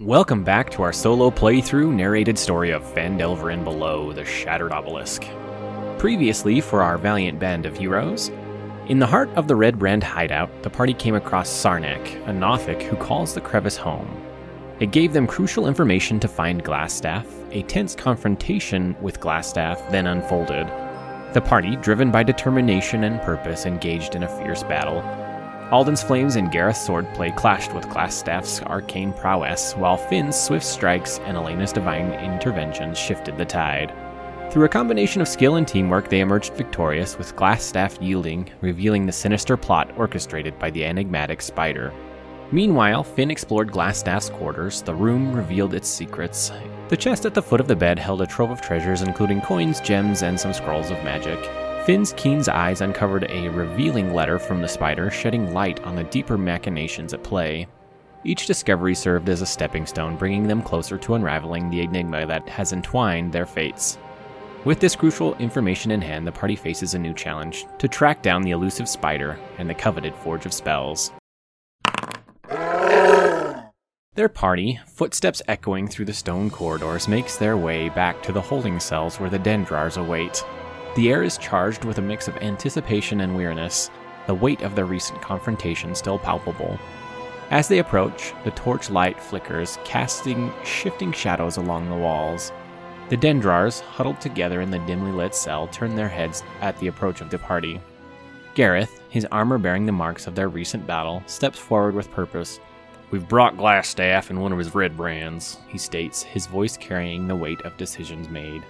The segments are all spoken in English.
Welcome back to our solo playthrough narrated story of Phandelver Below, the Shattered Obelisk. Previously, for our valiant band of heroes, in the heart of the Red Brand hideout, the party came across Sarnak, a Nothic who calls the crevice home. It gave them crucial information to find Glasstaff. A tense confrontation with Glasstaff then unfolded. The party, driven by determination and purpose, engaged in a fierce battle. Alden's flames and Gareth's swordplay clashed with Glasstaff's arcane prowess, while Finn's swift strikes and Elena's divine interventions shifted the tide. Through a combination of skill and teamwork, they emerged victorious, with Glasstaff yielding, revealing the sinister plot orchestrated by the enigmatic spider. Meanwhile, Finn explored Glasstaff's quarters. The room revealed its secrets. The chest at the foot of the bed held a trove of treasures, including coins, gems, and some scrolls of magic. Finn's keen eyes uncovered a revealing letter from the spider, shedding light on the deeper machinations at play. Each discovery served as a stepping stone, bringing them closer to unraveling the enigma that has entwined their fates. With this crucial information in hand, the party faces a new challenge to track down the elusive spider and the coveted Forge of Spells. Their party, footsteps echoing through the stone corridors, makes their way back to the holding cells where the Dendrars await. The air is charged with a mix of anticipation and weariness, the weight of their recent confrontation still palpable. As they approach, the torch light flickers, casting shifting shadows along the walls. The Dendrars, huddled together in the dimly lit cell, turn their heads at the approach of the party. Gareth, his armor bearing the marks of their recent battle, steps forward with purpose. We've brought Glasstaff and one of his red brands, he states, his voice carrying the weight of decisions made.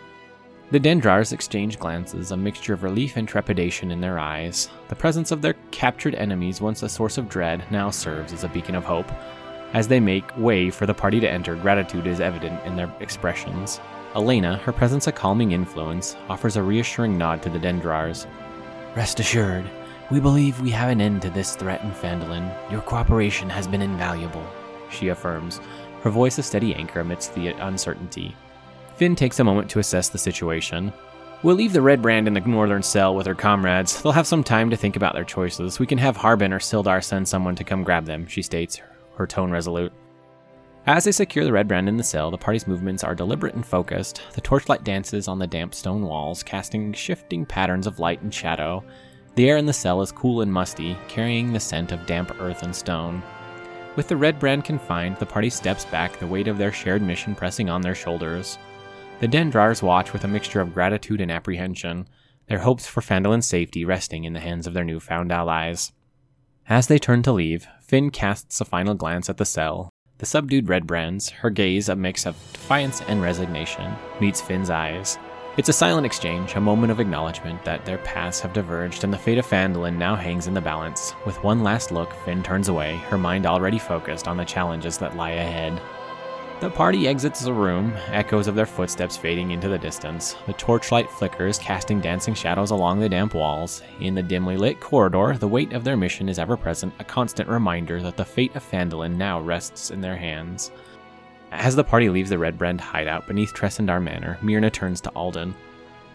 The Dendrars exchange glances, a mixture of relief and trepidation in their eyes. The presence of their captured enemies, once a source of dread, now serves as a beacon of hope. As they make way for the party to enter, gratitude is evident in their expressions. Elena, her presence a calming influence, offers a reassuring nod to the Dendrars. Rest assured, we believe we have an end to this threat in Phandalin. Your cooperation has been invaluable, she affirms, her voice a steady anchor amidst the uncertainty. Finn takes a moment to assess the situation. We'll leave the Red Brand in the northern cell with her comrades. They'll have some time to think about their choices. We can have Harbin or Sildar send someone to come grab them, she states, her tone resolute. As they secure the Red Brand in the cell, the party's movements are deliberate and focused. The torchlight dances on the damp stone walls, casting shifting patterns of light and shadow. The air in the cell is cool and musty, carrying the scent of damp earth and stone. With the Red Brand confined, the party steps back, the weight of their shared mission pressing on their shoulders. The Dendrars watch with a mixture of gratitude and apprehension, their hopes for Phandalin's safety resting in the hands of their newfound allies. As they turn to leave, Finn casts a final glance at the cell. The subdued red brands, her gaze a mix of defiance and resignation, meets Finn's eyes. It's a silent exchange, a moment of acknowledgement that their paths have diverged and the fate of Phandalin now hangs in the balance. With one last look, Finn turns away, her mind already focused on the challenges that lie ahead. The party exits the room, echoes of their footsteps fading into the distance. The torchlight flickers, casting dancing shadows along the damp walls. In the dimly lit corridor, the weight of their mission is ever present, a constant reminder that the fate of Phandalin now rests in their hands. As the party leaves the Red Brand hideout beneath Tressendar Manor, Mirna turns to Alden.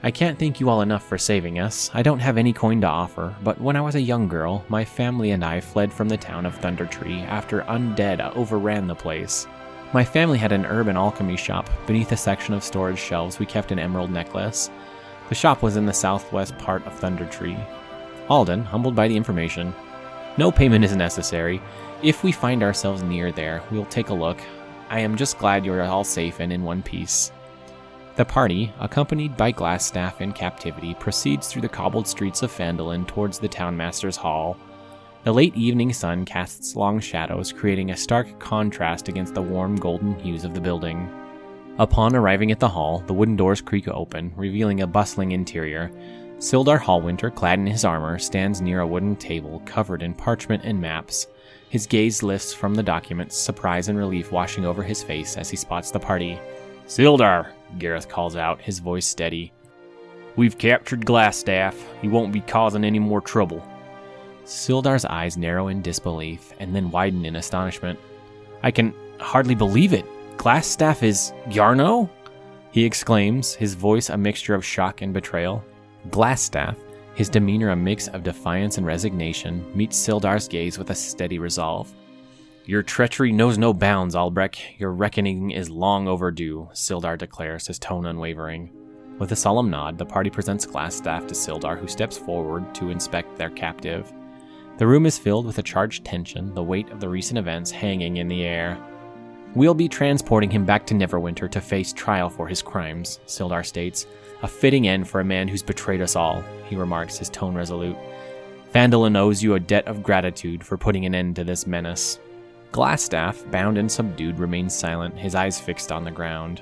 I can't thank you all enough for saving us. I don't have any coin to offer, but when I was a young girl, my family and I fled from the town of Thundertree after undead overran the place. My family had an urban alchemy shop. Beneath a section of storage shelves, we kept an emerald necklace. The shop was in the southwest part of Thundertree. Alden, humbled by the information, no payment is necessary. If we find ourselves near there, we'll take a look. I am just glad you're all safe and in one piece. The party, accompanied by Glasstaff in captivity, proceeds through the cobbled streets of Phandalin towards the townmaster's hall. The late evening sun casts long shadows, creating a stark contrast against the warm golden hues of the building. Upon arriving at the hall, the wooden doors creak open, revealing a bustling interior. Sildar Hallwinter, clad in his armor, stands near a wooden table covered in parchment and maps. His gaze lifts from the documents, surprise and relief washing over his face as he spots the party. Sildar, Gareth calls out, his voice steady. We've captured Glasstaff. He won't be causing any more trouble. Sildar's eyes narrow in disbelief and then widen in astonishment. I can hardly believe it. Glasstaff is Iarno? He exclaims, his voice a mixture of shock and betrayal. Glasstaff, his demeanor a mix of defiance and resignation, meets Sildar's gaze with a steady resolve. Your treachery knows no bounds, Albrek. Your reckoning is long overdue, Sildar declares, his tone unwavering. With a solemn nod, the party presents Glasstaff to Sildar, who steps forward to inspect their captive. The room is filled with a charged tension, the weight of the recent events hanging in the air. We'll be transporting him back to Neverwinter to face trial for his crimes, Sildar states. A fitting end for a man who's betrayed us all, he remarks, his tone resolute. Phandalin owes you a debt of gratitude for putting an end to this menace. Glasstaff, bound and subdued, remains silent, his eyes fixed on the ground.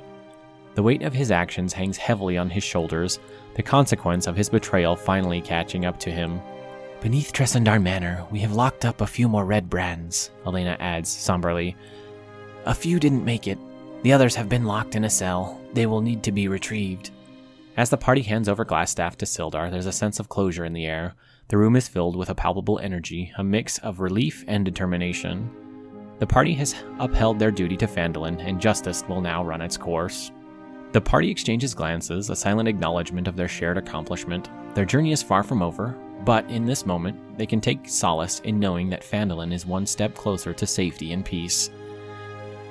The weight of his actions hangs heavily on his shoulders, the consequence of his betrayal finally catching up to him. Beneath Tressendar Manor, we have locked up a few more red brands, Elena adds somberly. A few didn't make it. The others have been locked in a cell. They will need to be retrieved. As the party hands over Glasstaff to Sildar, there's a sense of closure in the air. The room is filled with a palpable energy, a mix of relief and determination. The party has upheld their duty to Phandalin, and justice will now run its course. The party exchanges glances, a silent acknowledgement of their shared accomplishment. Their journey is far from over, but in this moment, they can take solace in knowing that Phandalin is one step closer to safety and peace.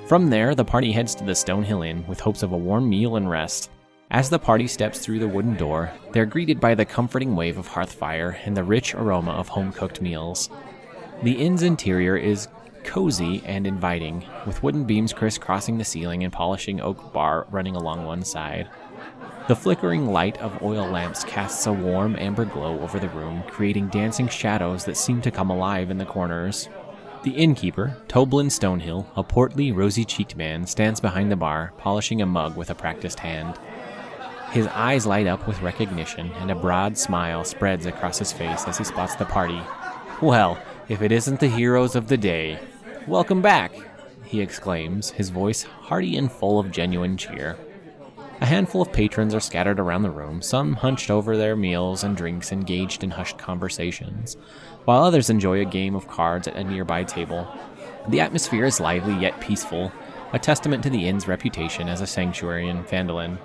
From there, the party heads to the Stonehill Inn with hopes of a warm meal and rest. As the party steps through the wooden door, they're greeted by the comforting wave of hearth fire and the rich aroma of home cooked meals. The inn's interior is cozy and inviting, with wooden beams crisscrossing the ceiling and polishing oak bar running along one side. The flickering light of oil lamps casts a warm amber glow over the room, creating dancing shadows that seem to come alive in the corners. The innkeeper, Toblin Stonehill, a portly, rosy cheeked man, stands behind the bar, polishing a mug with a practiced hand. His eyes light up with recognition, and a broad smile spreads across his face as he spots the party. Well, if it isn't the heroes of the day. Welcome back, he exclaims, his voice hearty and full of genuine cheer. A handful of patrons are scattered around the room, some hunched over their meals and drinks, engaged in hushed conversations, while others enjoy a game of cards at a nearby table. The atmosphere is lively yet peaceful, a testament to the inn's reputation as a sanctuary in Phandalin.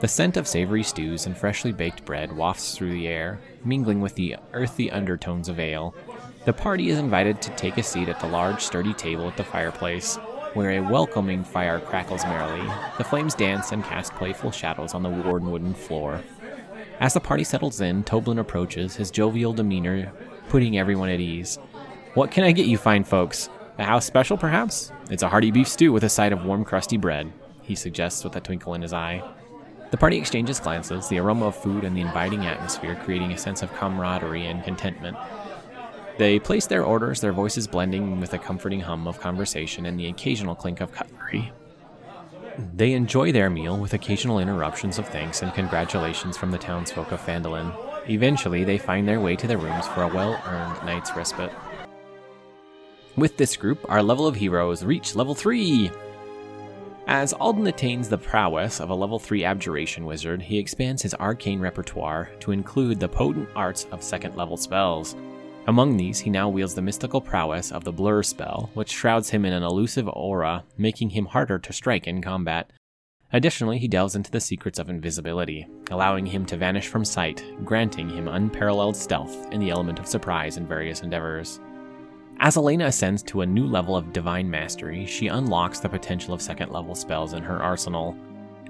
The scent of savory stews and freshly baked bread wafts through the air, mingling with the earthy undertones of ale. The party is invited to take a seat at the large, sturdy table at the fireplace, where a welcoming fire crackles merrily. The flames dance and cast playful shadows on the worn wooden floor. As the party settles in, Toblin approaches, his jovial demeanor putting everyone at ease. What can I get you fine folks? A house special, perhaps? It's a hearty beef stew with a side of warm, crusty bread, he suggests with a twinkle in his eye. The party exchanges glances, the aroma of food and the inviting atmosphere creating a sense of camaraderie and contentment. They place their orders, their voices blending with a comforting hum of conversation and the occasional clink of cutlery. They enjoy their meal with occasional interruptions of thanks and congratulations from the townsfolk of Phandalin. Eventually, they find their way to their rooms for a well earned night's respite. With this group, our level of heroes reach level 3! As Alden attains the prowess of a level 3 abjuration wizard, he expands his arcane repertoire to include the potent arts of second level spells. Among these, he now wields the mystical prowess of the Blur spell, which shrouds him in an elusive aura, making him harder to strike in combat. Additionally, he delves into the secrets of invisibility, allowing him to vanish from sight, granting him unparalleled stealth in the element of surprise in various endeavors. As Elena ascends to a new level of divine mastery, she unlocks the potential of second level spells in her arsenal,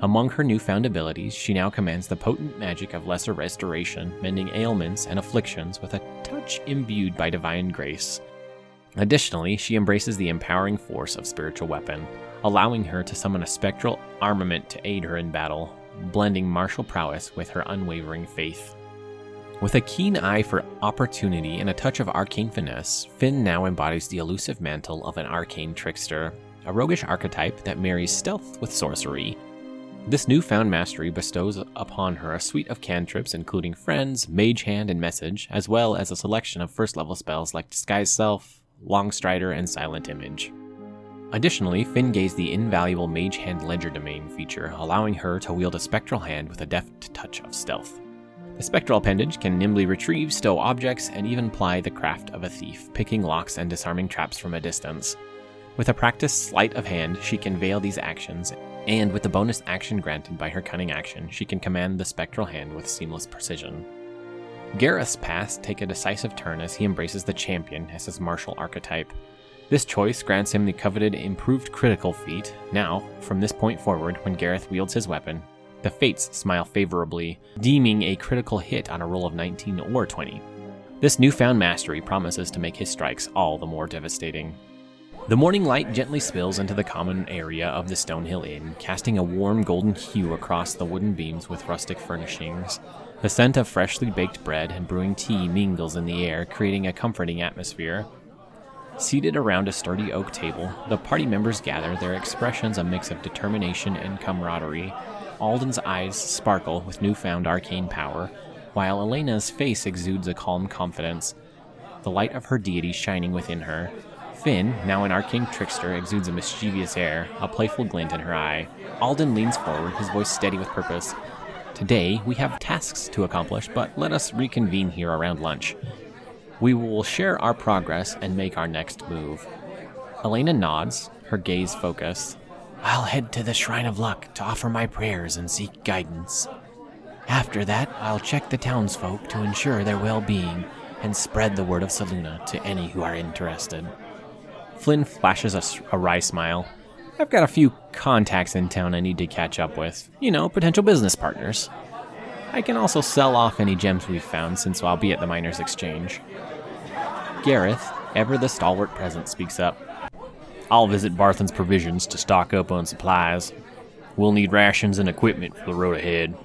among her newfound abilities, she now commands the potent magic of lesser restoration, mending ailments and afflictions with a touch imbued by divine grace. Additionally, she embraces the empowering force of spiritual weapon, allowing her to summon a spectral armament to aid her in battle, blending martial prowess with her unwavering faith. With a keen eye for opportunity and a touch of arcane finesse, Finn now embodies the elusive mantle of an arcane trickster, a roguish archetype that marries stealth with sorcery, this newfound mastery bestows upon her a suite of cantrips including Friends, Mage Hand, and Message, as well as a selection of first level spells like Disguise Self, Longstrider, and Silent Image. Additionally, Finn gains the invaluable Mage Hand Legerdemain feature, allowing her to wield a spectral hand with a deft touch of stealth. The spectral appendage can nimbly retrieve, stow objects, and even ply the craft of a thief, picking locks and disarming traps from a distance. With a practiced sleight of hand, she can veil these actions and with the bonus action granted by her cunning action, she can command the spectral hand with seamless precision. Gareth's paths take a decisive turn as he embraces the champion as his martial archetype. This choice grants him the coveted improved critical feat. Now, from this point forward, when Gareth wields his weapon, the fates smile favorably, deeming a critical hit on a roll of 19 or 20. This newfound mastery promises to make his strikes all the more devastating. The morning light gently spills into the common area of the Stonehill Inn, casting a warm golden hue across the wooden beams with rustic furnishings. The scent of freshly baked bread and brewing tea mingles in the air, creating a comforting atmosphere. Seated around a sturdy oak table, the party members gather, their expressions a mix of determination and camaraderie. Alden's eyes sparkle with newfound arcane power, while Elena's face exudes a calm confidence, the light of her deity shining within her. Finn, now an arcane trickster, exudes a mischievous air, a playful glint in her eye. Alden leans forward, his voice steady with purpose. Today, we have tasks to accomplish, but let us reconvene here around lunch. We will share our progress and make our next move. Elena nods, her gaze focused. I'll head to the Shrine of Luck to offer my prayers and seek guidance. After that, I'll check the townsfolk to ensure their well being and spread the word of Selûne to any who are interested. Flynn flashes a, a wry smile. I've got a few contacts in town I need to catch up with. You know, potential business partners. I can also sell off any gems we've found since I'll be at the Miners' Exchange. Gareth, ever the stalwart present, speaks up. I'll visit Barthen's Provisions to stock up on supplies. We'll need rations and equipment for the road ahead.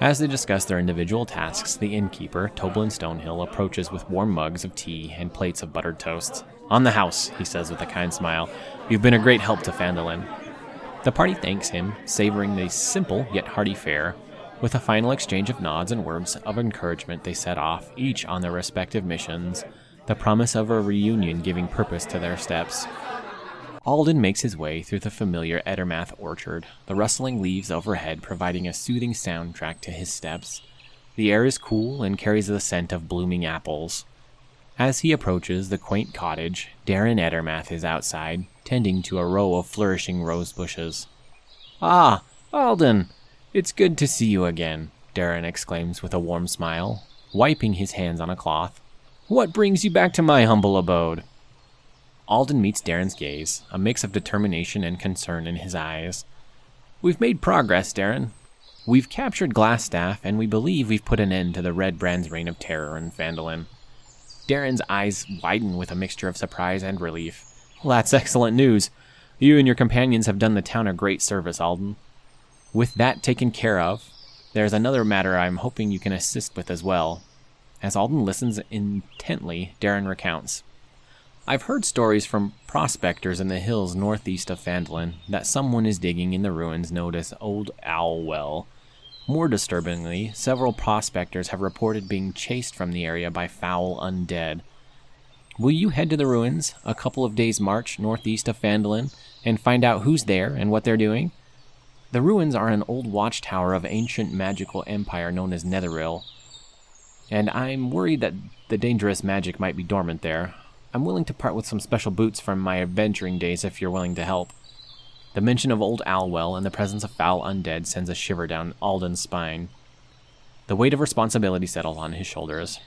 As they discuss their individual tasks, the innkeeper, Toblin Stonehill, approaches with warm mugs of tea and plates of buttered toast. On the house, he says with a kind smile. You've been a great help to Phandalin. The party thanks him, savoring the simple yet hearty fare. With a final exchange of nods and words of encouragement, they set off, each on their respective missions, the promise of a reunion giving purpose to their steps. Alden makes his way through the familiar Edermath orchard, the rustling leaves overhead providing a soothing soundtrack to his steps. The air is cool and carries the scent of blooming apples. As he approaches the quaint cottage, Daran Edermath is outside, tending to a row of flourishing rose bushes. Ah, Alden! It's good to see you again, Daran exclaims with a warm smile, wiping his hands on a cloth. What brings you back to my humble abode? Alden meets Daran's gaze, a mix of determination and concern in his eyes. We've made progress, Daran. We've captured Glasstaff, and we believe we've put an end to the Red Brand's reign of terror in Phandalin. Daran's eyes widen with a mixture of surprise and relief. Well, that's excellent news. You and your companions have done the town a great service, Alden. With that taken care of, there's another matter I'm hoping you can assist with as well. As Alden listens intently, Daran recounts. I've heard stories from prospectors in the hills northeast of Phandalin that someone is digging in the ruins known as Old Owl Well more disturbingly, several prospectors have reported being chased from the area by foul undead. Will you head to the ruins, a couple of days' march northeast of Phandalin, and find out who's there and what they're doing? The ruins are an old watchtower of ancient magical empire known as Netheril, and I'm worried that the dangerous magic might be dormant there. I'm willing to part with some special boots from my adventuring days if you're willing to help. The mention of Old Owl Well and the presence of foul undead sends a shiver down Alden's spine. The weight of responsibility settles on his shoulders.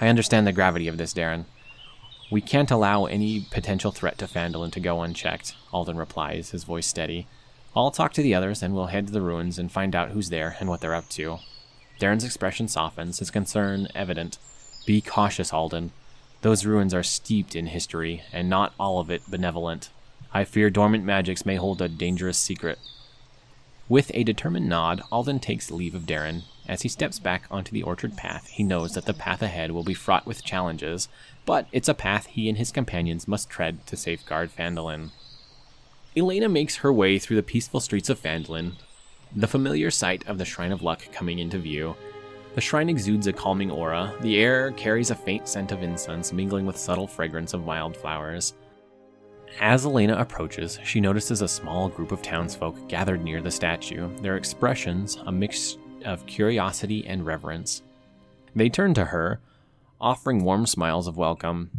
I understand the gravity of this, Daran. We can't allow any potential threat to Phandalin to go unchecked, Alden replies, his voice steady. I'll talk to the others and we'll head to the ruins and find out who's there and what they're up to. Daran's expression softens, his concern evident. Be cautious, Alden. Those ruins are steeped in history, and not all of it benevolent. I fear dormant magics may hold a dangerous secret. With a determined nod, Alden takes leave of Daran. As he steps back onto the orchard path, he knows that the path ahead will be fraught with challenges, but it's a path he and his companions must tread to safeguard Phandalin. Elena makes her way through the peaceful streets of Phandalin, the familiar sight of the Shrine of Luck coming into view. The shrine exudes a calming aura. The air carries a faint scent of incense, mingling with subtle fragrance of wildflowers. As Elena approaches, she notices a small group of townsfolk gathered near the statue, their expressions a mix of curiosity and reverence. They turn to her, offering warm smiles of welcome.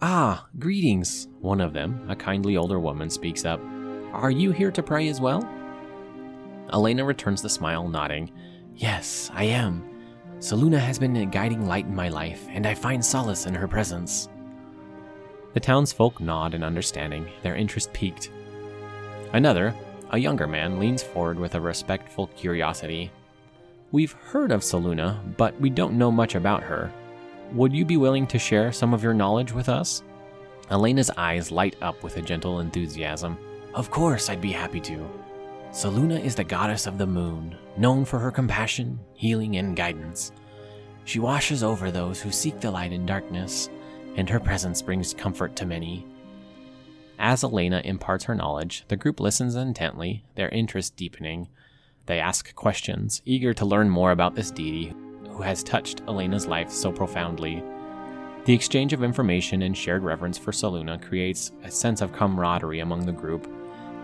Ah, greetings, one of them, a kindly older woman, speaks up. Are you here to pray as well? Elena returns the smile, nodding. Yes, I am. Selûne has been a guiding light in my life, and I find solace in her presence. The townsfolk nod in understanding, their interest piqued. Another, a younger man, leans forward with a respectful curiosity. We've heard of Selûne, but we don't know much about her. Would you be willing to share some of your knowledge with us? Elena's eyes light up with a gentle enthusiasm. Of course, I'd be happy to. Selûne is the goddess of the moon, known for her compassion, healing, and guidance. She washes over those who seek the light in darkness, and her presence brings comfort to many. As Elena imparts her knowledge, the group listens intently, their interest deepening. They ask questions, eager to learn more about this deity who has touched Elena's life so profoundly. The exchange of information and shared reverence for Selûne creates a sense of camaraderie among the group.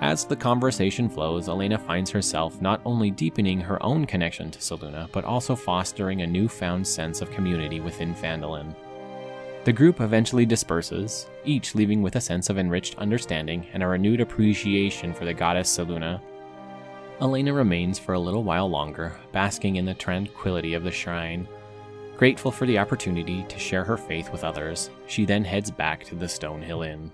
As the conversation flows, Elena finds herself not only deepening her own connection to Selûne, but also fostering a newfound sense of community within Phandalin. The group eventually disperses, each leaving with a sense of enriched understanding and a renewed appreciation for the goddess Selûne. Elena remains for a little while longer, basking in the tranquility of the shrine. Grateful for the opportunity to share her faith with others, she then heads back to the Stonehill Inn.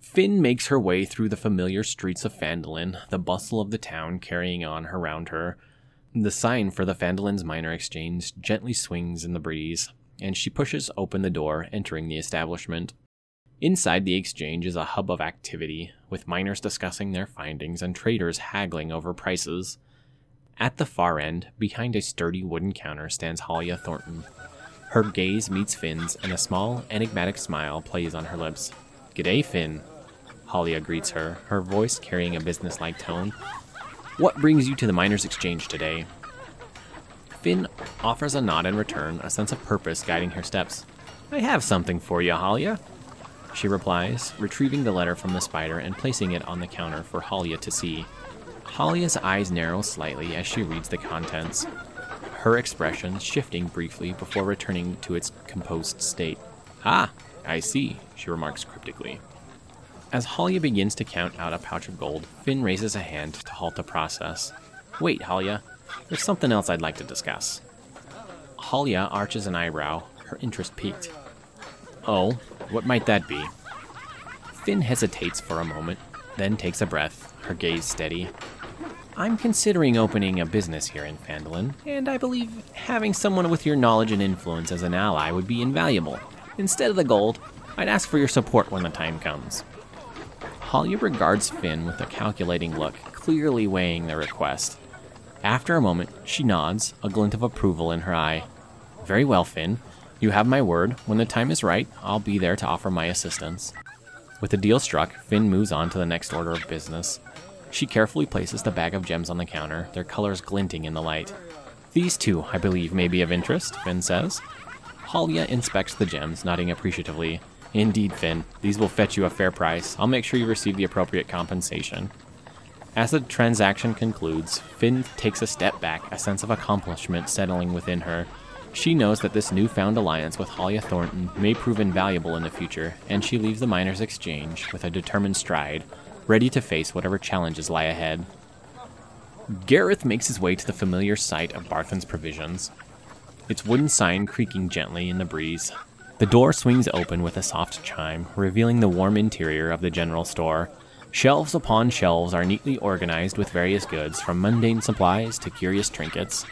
Finn makes her way through the familiar streets of Phandalin, the bustle of the town carrying on around her. The sign for the Phandalin's Miners' Exchange gently swings in the breeze, and she pushes open the door, entering the establishment. Inside the exchange is a hub of activity, with miners discussing their findings and traders haggling over prices. At the far end, behind a sturdy wooden counter, stands Halia Thornton. Her gaze meets Finn's, and a small, enigmatic smile plays on her lips. G'day, Finn. Halia greets her, her voice carrying a businesslike tone. What brings you to the Miners' Exchange today? Finn offers a nod in return, a sense of purpose guiding her steps. I have something for you, Halia. She replies, retrieving the letter from the spider and placing it on the counter for Halia to see. Halia's eyes narrow slightly as she reads the contents, her expression shifting briefly before returning to its composed state. Ah, I see, she remarks cryptically. As Halia begins to count out a pouch of gold, Finn raises a hand to halt the process. Wait, Halia, there's something else I'd like to discuss. Halia arches an eyebrow, her interest piqued. Oh, what might that be? Finn hesitates for a moment, then takes a breath, her gaze steady. I'm considering opening a business here in Phandalin, and I believe having someone with your knowledge and influence as an ally would be invaluable. Instead of the gold, I'd ask for your support when the time comes. Halia regards Finn with a calculating look, clearly weighing the request. After a moment, she nods, a glint of approval in her eye. Very well, Finn. You have my word. When the time is right, I'll be there to offer my assistance. With the deal struck, Finn moves on to the next order of business. She carefully places the bag of gems on the counter, their colors glinting in the light. These two, I believe, may be of interest, Finn says. Halia inspects the gems, nodding appreciatively. Indeed, Finn, these will fetch you a fair price. I'll make sure you receive the appropriate compensation. As the transaction concludes, Finn takes a step back, a sense of accomplishment settling within her. She knows that this newfound alliance with Halia Thornton may prove invaluable in the future, and she leaves the Miners' Exchange with a determined stride, ready to face whatever challenges lie ahead. Gareth makes his way to the familiar site of Barthen's Provisions, its wooden sign creaking gently in the breeze. The door swings open with a soft chime, revealing the warm interior of the general store. Shelves upon shelves are neatly organized with various goods, from mundane supplies to curious trinkets.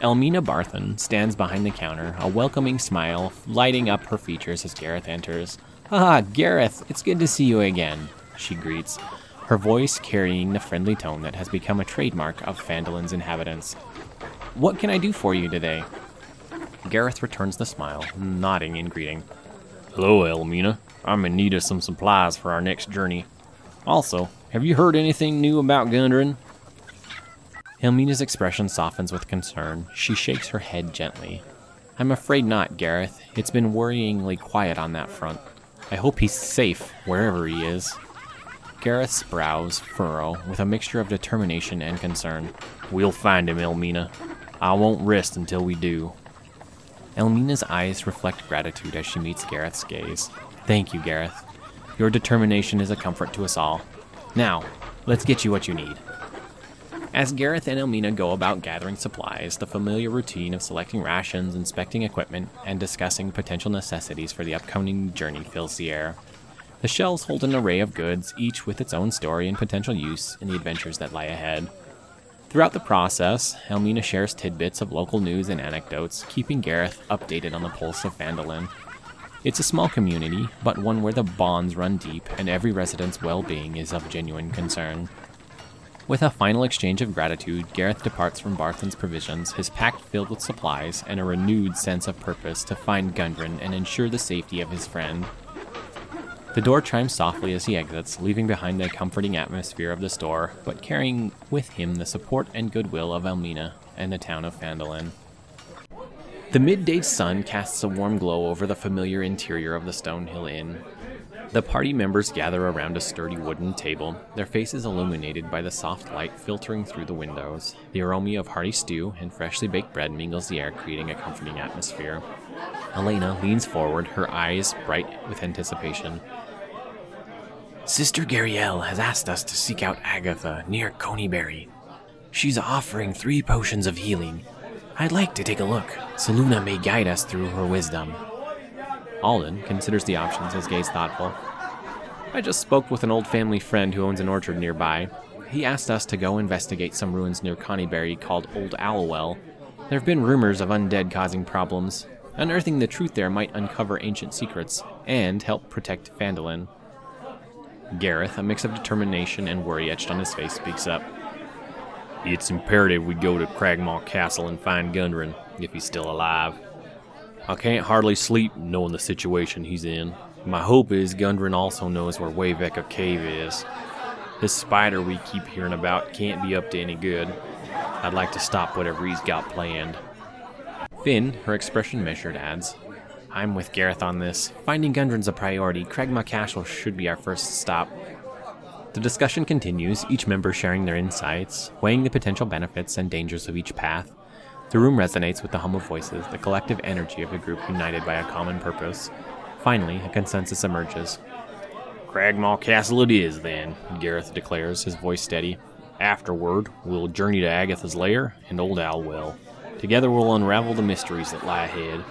Elmina Barthen stands behind the counter, a welcoming smile lighting up her features as Gareth enters. Ah, Gareth, it's good to see you again, she greets, her voice carrying the friendly tone that has become a trademark of Phandalin's inhabitants. What can I do for you today? Gareth returns the smile, nodding in greeting. Hello, Elmina. I'm in need of some supplies for our next journey. Also, have you heard anything new about Gundren? Elmina's expression softens with concern. She shakes her head gently. I'm afraid not, Gareth. It's been worryingly quiet on that front. I hope he's safe, wherever he is. Gareth's brows furrow with a mixture of determination and concern. We'll find him, Elmina. I won't rest until we do. Elmina's eyes reflect gratitude as she meets Gareth's gaze. Thank you, Gareth. Your determination is a comfort to us all. Now, let's get you what you need. As Gareth and Elmina go about gathering supplies, the familiar routine of selecting rations, inspecting equipment, and discussing potential necessities for the upcoming journey fills the air. The shelves hold an array of goods, each with its own story and potential use in the adventures that lie ahead. Throughout the process, Elmina shares tidbits of local news and anecdotes, keeping Gareth updated on the pulse of Phandalin. It's a small community, but one where the bonds run deep and every resident's well being is of genuine concern. With a final exchange of gratitude, Gareth departs from Barthen's provisions, his pack filled with supplies and a renewed sense of purpose to find Gundren and ensure the safety of his friend. The door chimes softly as he exits, leaving behind the comforting atmosphere of the store, but carrying with him the support and goodwill of Elmina and the town of Phandalin. The midday sun casts a warm glow over the familiar interior of the Stonehill Inn, the party members gather around a sturdy wooden table, their faces illuminated by the soft light filtering through the windows. The aroma of hearty stew and freshly baked bread mingles the air, creating a comforting atmosphere. Elena leans forward, her eyes bright with anticipation. Sister Garaele has asked us to seek out Agatha near Conyberry. She's offering three potions of healing. I'd like to take a look. Selûne may guide us through her wisdom. Alden considers the options, his gaze thoughtful. I just spoke with an old family friend who owns an orchard nearby. He asked us to go investigate some ruins near Conyberry called Old Owlwell. There have been rumors of undead causing problems. Unearthing the truth there might uncover ancient secrets and help protect Phandalin. Gareth, a mix of determination and worry etched on his face, speaks up. It's imperative we go to Cragmaw Castle and find Gundren, if he's still alive. I can't hardly sleep knowing the situation he's in. My hope is Gundren also knows where Wave Echo Cave is. This spider we keep hearing about can't be up to any good. I'd like to stop whatever he's got planned. Finn, her expression measured, adds, I'm with Gareth on this. Finding Gundren's a priority. Cragmaw Castle should be our first stop. The discussion continues, each member sharing their insights, weighing the potential benefits and dangers of each path. The room resonates with the hum of voices, the collective energy of the group united by a common purpose. Finally, a consensus emerges. Cragmaw Castle it is, then, Gareth declares, his voice steady. Afterward, we'll journey to Agatha's lair and Old Owlwell. Together we'll unravel the mysteries that lie ahead.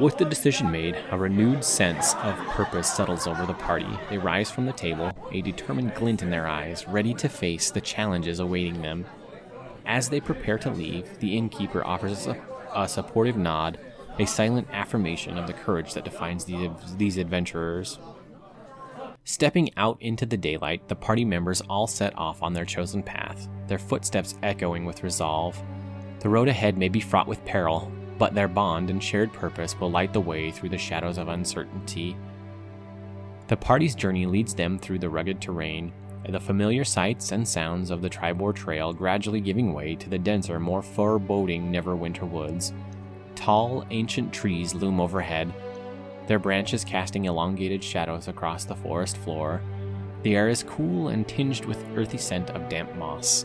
With the decision made, a renewed sense of purpose settles over the party. They rise from the table, a determined glint in their eyes, ready to face the challenges awaiting them. As they prepare to leave, the innkeeper offers a, a supportive nod, a silent affirmation of the courage that defines the, these adventurers. Stepping out into the daylight, the party members all set off on their chosen path, their footsteps echoing with resolve. The road ahead may be fraught with peril, but their bond and shared purpose will light the way through the shadows of uncertainty. The party's journey leads them through the rugged terrain, the familiar sights and sounds of the Triboar Trail gradually giving way to the denser, more foreboding Neverwinter woods. Tall, ancient trees loom overhead, their branches casting elongated shadows across the forest floor. The air is cool and tinged with earthy scent of damp moss.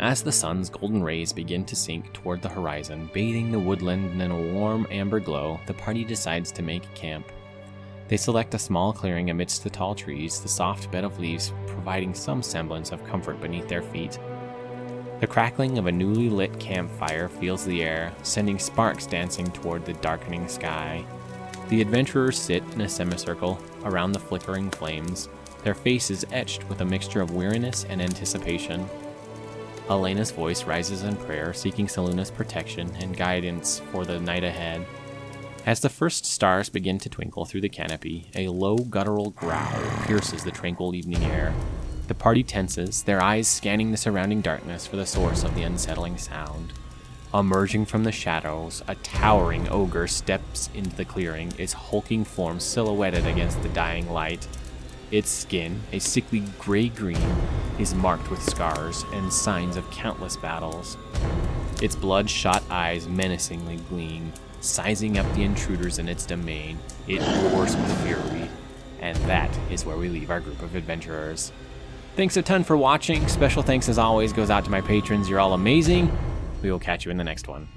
As the sun's golden rays begin to sink toward the horizon, bathing the woodland in a warm amber glow, the party decides to make camp. They select a small clearing amidst the tall trees, the soft bed of leaves providing some semblance of comfort beneath their feet. The crackling of a newly lit campfire fills the air, sending sparks dancing toward the darkening sky. The adventurers sit in a semicircle around the flickering flames, their faces etched with a mixture of weariness and anticipation. Elena's voice rises in prayer, seeking Selûne's protection and guidance for the night ahead. As the first stars begin to twinkle through the canopy, a low guttural growl pierces the tranquil evening air. The party tenses, their eyes scanning the surrounding darkness for the source of the unsettling sound. Emerging from the shadows, a towering ogre steps into the clearing, its hulking form silhouetted against the dying light. Its skin, a sickly gray green, is marked with scars and signs of countless battles. Its bloodshot eyes menacingly gleam, sizing up the intruders in its domain, it roars with fury. And that is where we leave our group of adventurers. Thanks a ton for watching. Special thanks, as always, goes out to my patrons. You're all amazing. We will catch you in the next one.